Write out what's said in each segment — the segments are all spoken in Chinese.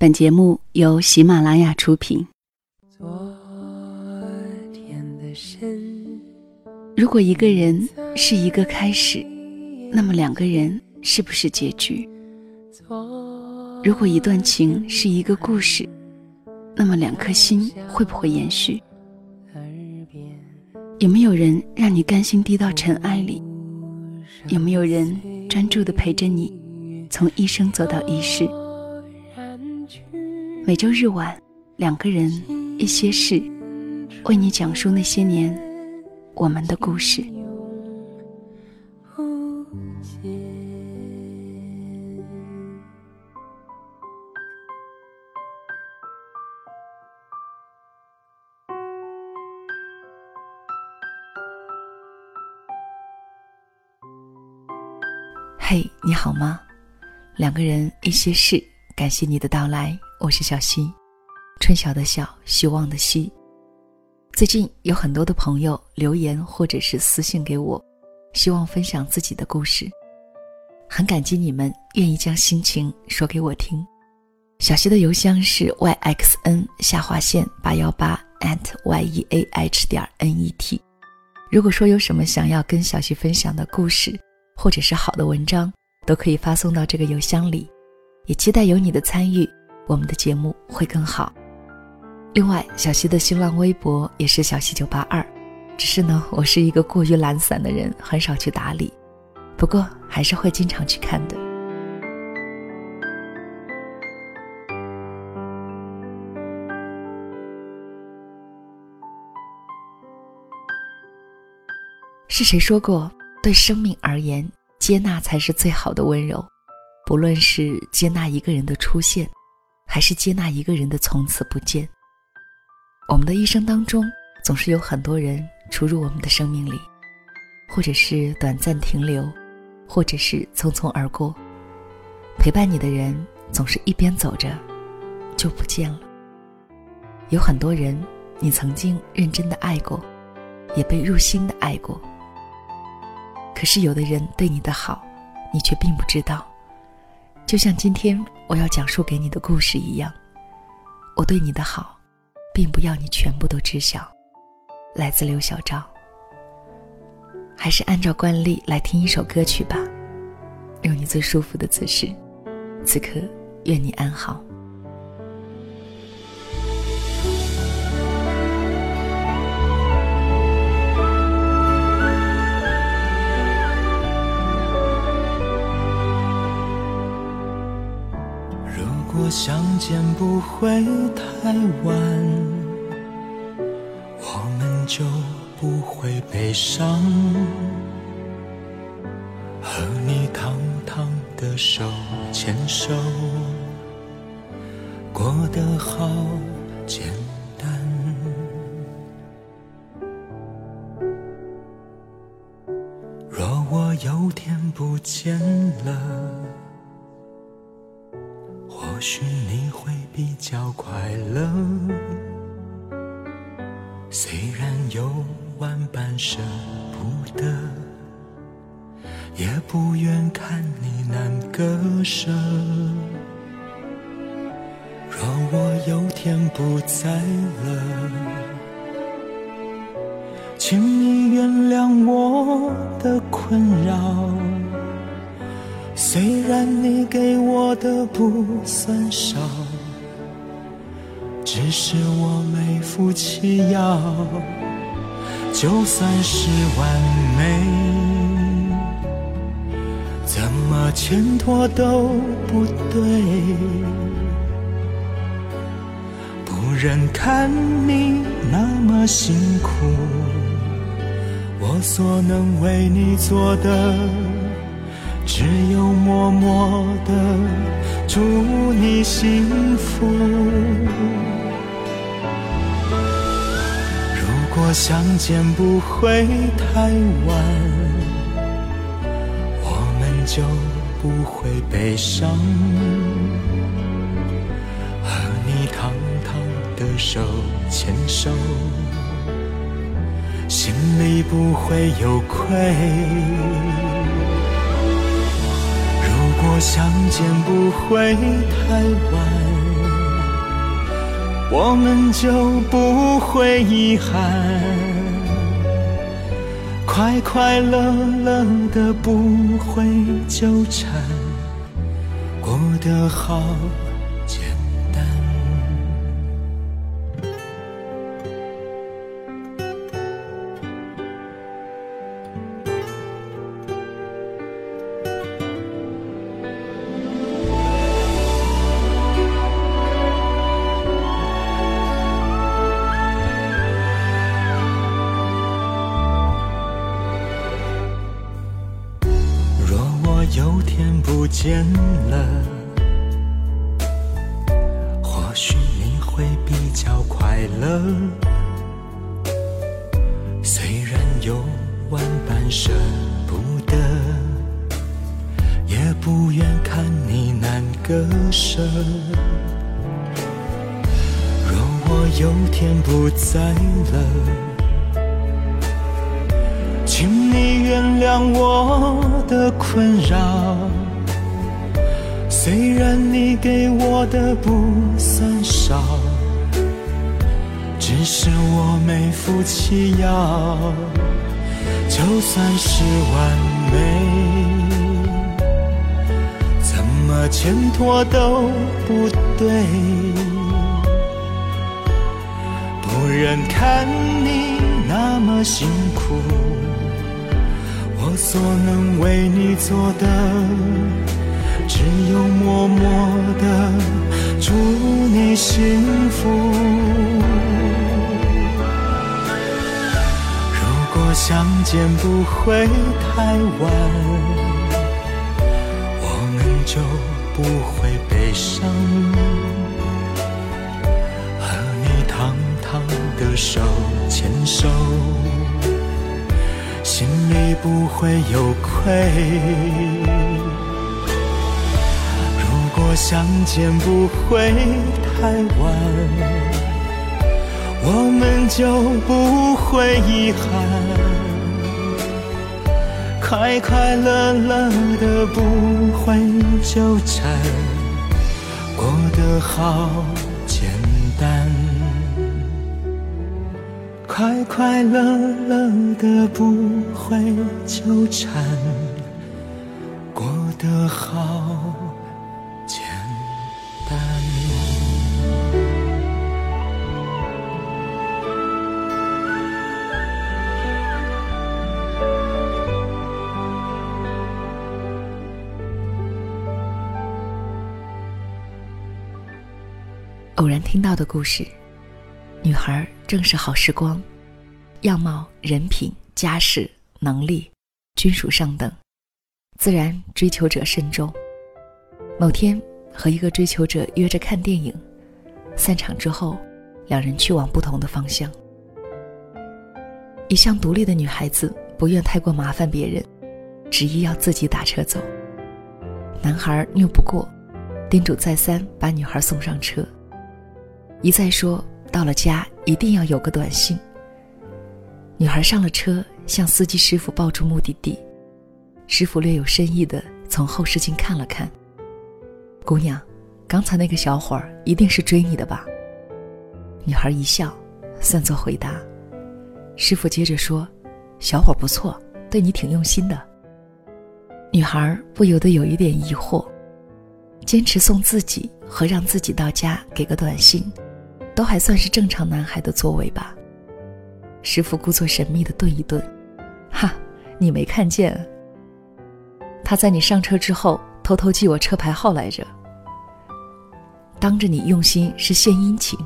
本节目由喜马拉雅出品。如果一个人是一个开始，那么两个人是不是结局？如果一段情是一个故事，那么两颗心会不会延续？有没有人让你甘心低到尘埃里？有没有人专注的陪着你，从一生走到一世？每周日晚，两个人一些事，为你讲述那些年我们的故事。嘿，你好吗？两个人一些事，感谢你的到来。我是小溪，春晓的晓，希望的希。最近有很多的朋友留言或者是私信给我，希望分享自己的故事。很感激你们愿意将心情说给我听。小溪的邮箱是 yxn 下划线八幺八 at yeah 点 net。如果说有什么想要跟小溪分享的故事，或者是好的文章，都可以发送到这个邮箱里。也期待有你的参与。我们的节目会更好。另外，小溪的新浪微博也是小溪九八二，只是呢，我是一个过于懒散的人，很少去打理，不过还是会经常去看的。是谁说过，对生命而言，接纳才是最好的温柔？不论是接纳一个人的出现。还是接纳一个人的从此不见。我们的一生当中，总是有很多人出入我们的生命里，或者是短暂停留，或者是匆匆而过。陪伴你的人，总是一边走着，就不见了。有很多人，你曾经认真的爱过，也被入心的爱过。可是有的人对你的好，你却并不知道。就像今天我要讲述给你的故事一样，我对你的好，并不要你全部都知晓。来自刘小昭。还是按照惯例来听一首歌曲吧，用你最舒服的姿势。此刻，愿你安好。相见不会太晚，我们就不会悲伤。和你堂堂的手牵手，过得好简单。若我有天不见了。或许你会比较快乐，虽然有万般舍不得，也不愿看你难割舍。若我有天不在了，请你原谅我的困扰。虽然你给我的不算少，只是我没福气要。就算是完美，怎么牵拖都不对。不忍看你那么辛苦，我所能为你做的。只有默默的祝你幸福。如果相见不会太晚，我们就不会悲伤。和你堂堂的手牵手，心里不会有愧。若相见不会太晚，我们就不会遗憾，快快乐乐的不会纠缠，过得好。有天不见了，或许你会比较快乐。虽然有万般舍不得，也不愿看你难割舍。若我有天不在了。请你原谅我的困扰，虽然你给我的不算少，只是我没福气要。就算是完美，怎么牵拖都不对，不忍看你那么辛苦。我所能为你做的，只有默默的祝你幸福。如果相见不会太晚，我们就不会悲伤，和你堂堂的手牵手。不会有愧。如果相见不会太晚，我们就不会遗憾，快快乐乐的不会纠缠，过得好快快乐乐的不会纠缠，过得好简单。偶然听到的故事，女孩正是好时光。样貌、人品、家世、能力，均属上等，自然追求者甚众。某天和一个追求者约着看电影，散场之后，两人去往不同的方向。一向独立的女孩子不愿太过麻烦别人，执意要自己打车走。男孩拗不过，叮嘱再三把女孩送上车，一再说到了家一定要有个短信。女孩上了车，向司机师傅报出目的地。师傅略有深意的从后视镜看了看。姑娘，刚才那个小伙儿一定是追你的吧？女孩一笑，算作回答。师傅接着说：“小伙不错，对你挺用心的。”女孩不由得有一点疑惑，坚持送自己和让自己到家给个短信，都还算是正常男孩的作为吧。师傅故作神秘的顿一顿，哈，你没看见？他在你上车之后偷偷记我车牌号来着。当着你用心是献殷勤，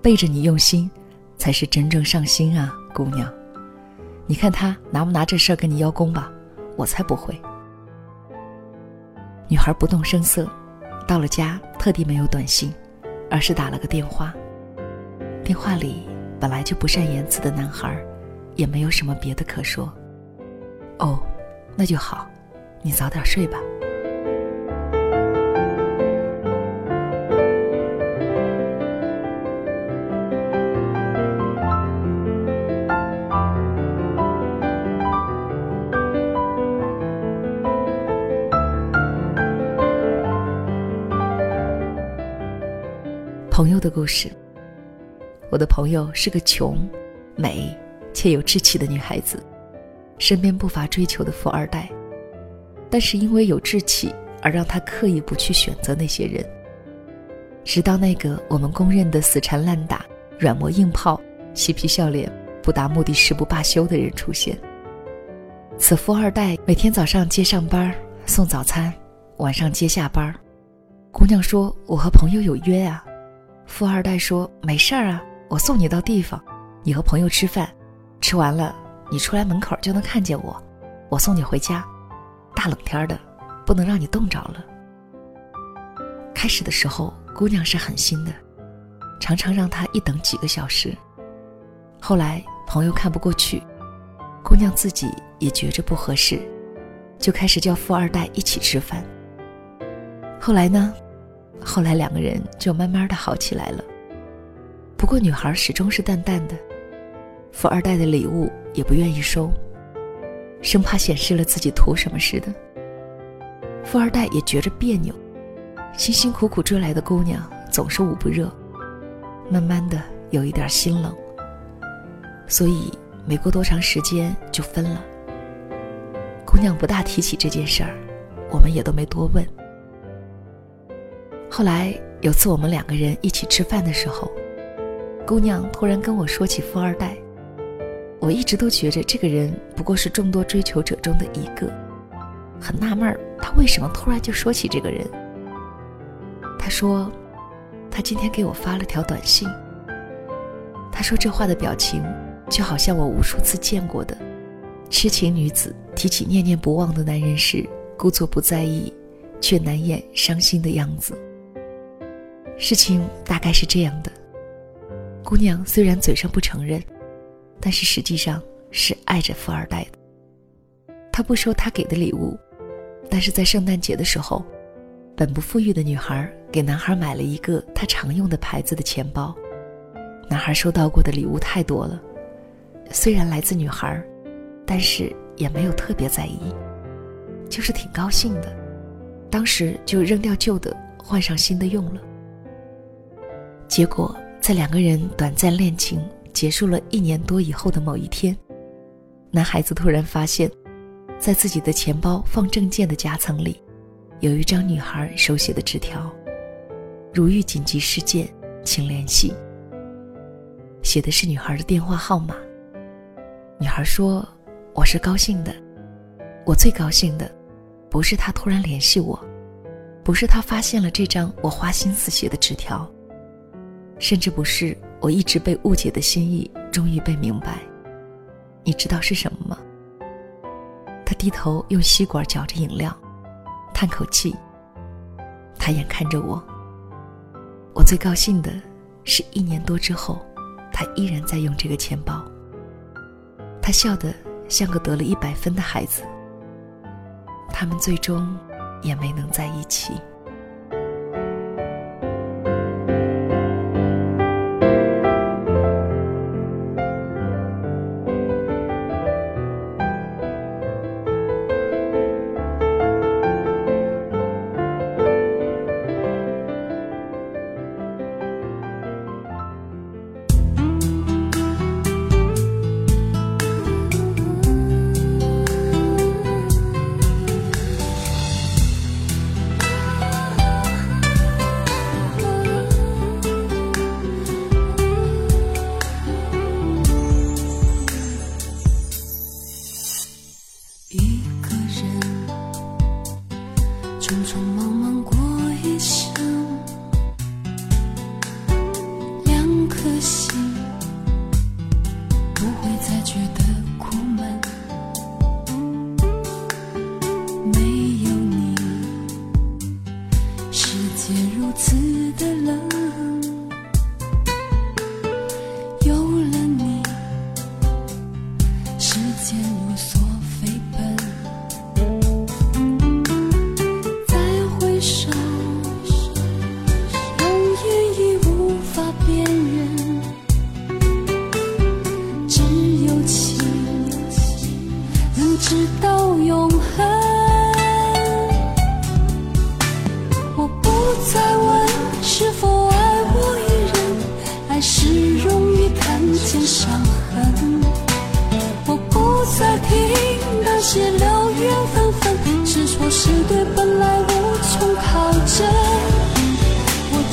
背着你用心，才是真正上心啊，姑娘。你看他拿不拿这事儿跟你邀功吧？我才不会。女孩不动声色，到了家特地没有短信，而是打了个电话。电话里。本来就不善言辞的男孩，也没有什么别的可说。哦，那就好，你早点睡吧。朋友的故事。我的朋友是个穷、美且有志气的女孩子，身边不乏追求的富二代，但是因为有志气而让她刻意不去选择那些人。直到那个我们公认的死缠烂打、软磨硬泡、嬉皮笑脸、不达目的誓不罢休的人出现。此富二代每天早上接上班送早餐，晚上接下班姑娘说：“我和朋友有约啊。”富二代说：“没事儿啊，我送你到地方，你和朋友吃饭，吃完了你出来门口就能看见我，我送你回家。大冷天的，不能让你冻着了。”开始的时候。姑娘是狠心的，常常让他一等几个小时。后来朋友看不过去，姑娘自己也觉着不合适，就开始叫富二代一起吃饭。后来呢，后来两个人就慢慢的好起来了。不过女孩始终是淡淡的，富二代的礼物也不愿意收，生怕显示了自己图什么似的。富二代也觉着别扭。辛辛苦苦追来的姑娘总是捂不热，慢慢的有一点心冷，所以没过多长时间就分了。姑娘不大提起这件事儿，我们也都没多问。后来有次我们两个人一起吃饭的时候，姑娘突然跟我说起富二代，我一直都觉着这个人不过是众多追求者中的一个，很纳闷儿，他为什么突然就说起这个人。他说：“他今天给我发了条短信。他说这话的表情，就好像我无数次见过的痴情女子提起念念不忘的男人时，故作不在意，却难掩伤心的样子。事情大概是这样的：姑娘虽然嘴上不承认，但是实际上是爱着富二代的。她不收他给的礼物，但是在圣诞节的时候。”本不富裕的女孩给男孩买了一个他常用的牌子的钱包。男孩收到过的礼物太多了，虽然来自女孩，但是也没有特别在意，就是挺高兴的。当时就扔掉旧的，换上新的用了。结果在两个人短暂恋情结束了一年多以后的某一天，男孩子突然发现，在自己的钱包放证件的夹层里。有一张女孩手写的纸条：“如遇紧急事件，请联系。”写的是女孩的电话号码。女孩说：“我是高兴的，我最高兴的，不是他突然联系我，不是他发现了这张我花心思写的纸条，甚至不是我一直被误解的心意终于被明白。你知道是什么吗？”他低头用吸管嚼着饮料。叹口气，他眼看着我。我最高兴的是一年多之后，他依然在用这个钱包。他笑得像个得了一百分的孩子。他们最终也没能在一起。匆匆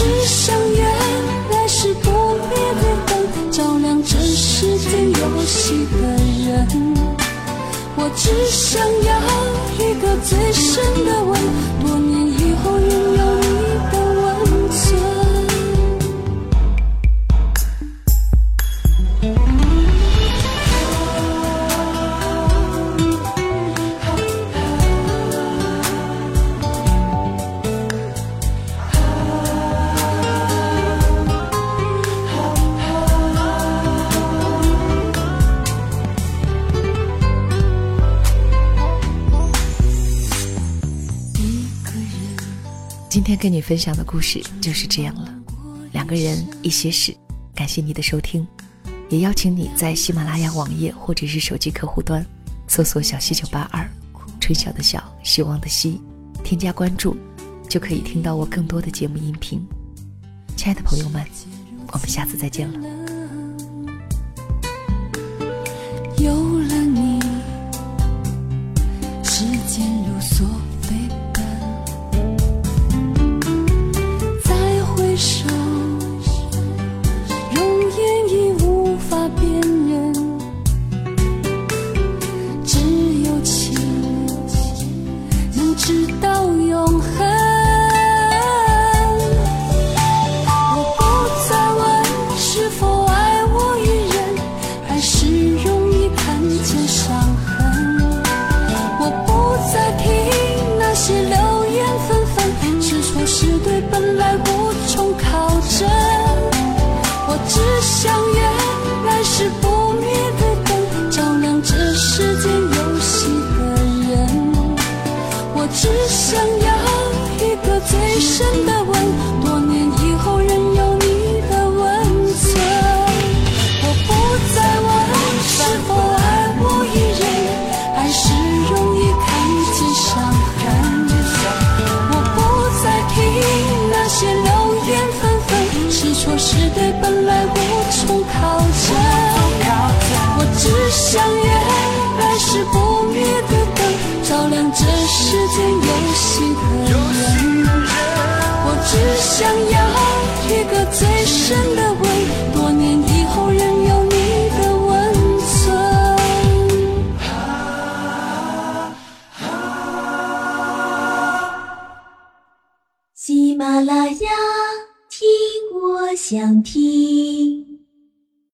只想原来是不灭的灯，照亮这世间游戏的人。我只想要一个最深的吻，多年以后跟你分享的故事就是这样了，两个人一些事，感谢你的收听，也邀请你在喜马拉雅网页或者是手机客户端搜索“小溪九八二”，春晓的晓，希望的希，添加关注，就可以听到我更多的节目音频。亲爱的朋友们，我们下次再见了。真的吻，多年以后仍有你的温存。我不再问是否爱我一人，爱是容易看见伤痕。我不再听那些流言纷纷，是错是对本来无从考证。我只想愿来世不灭的灯，照亮这世间有心的人。想要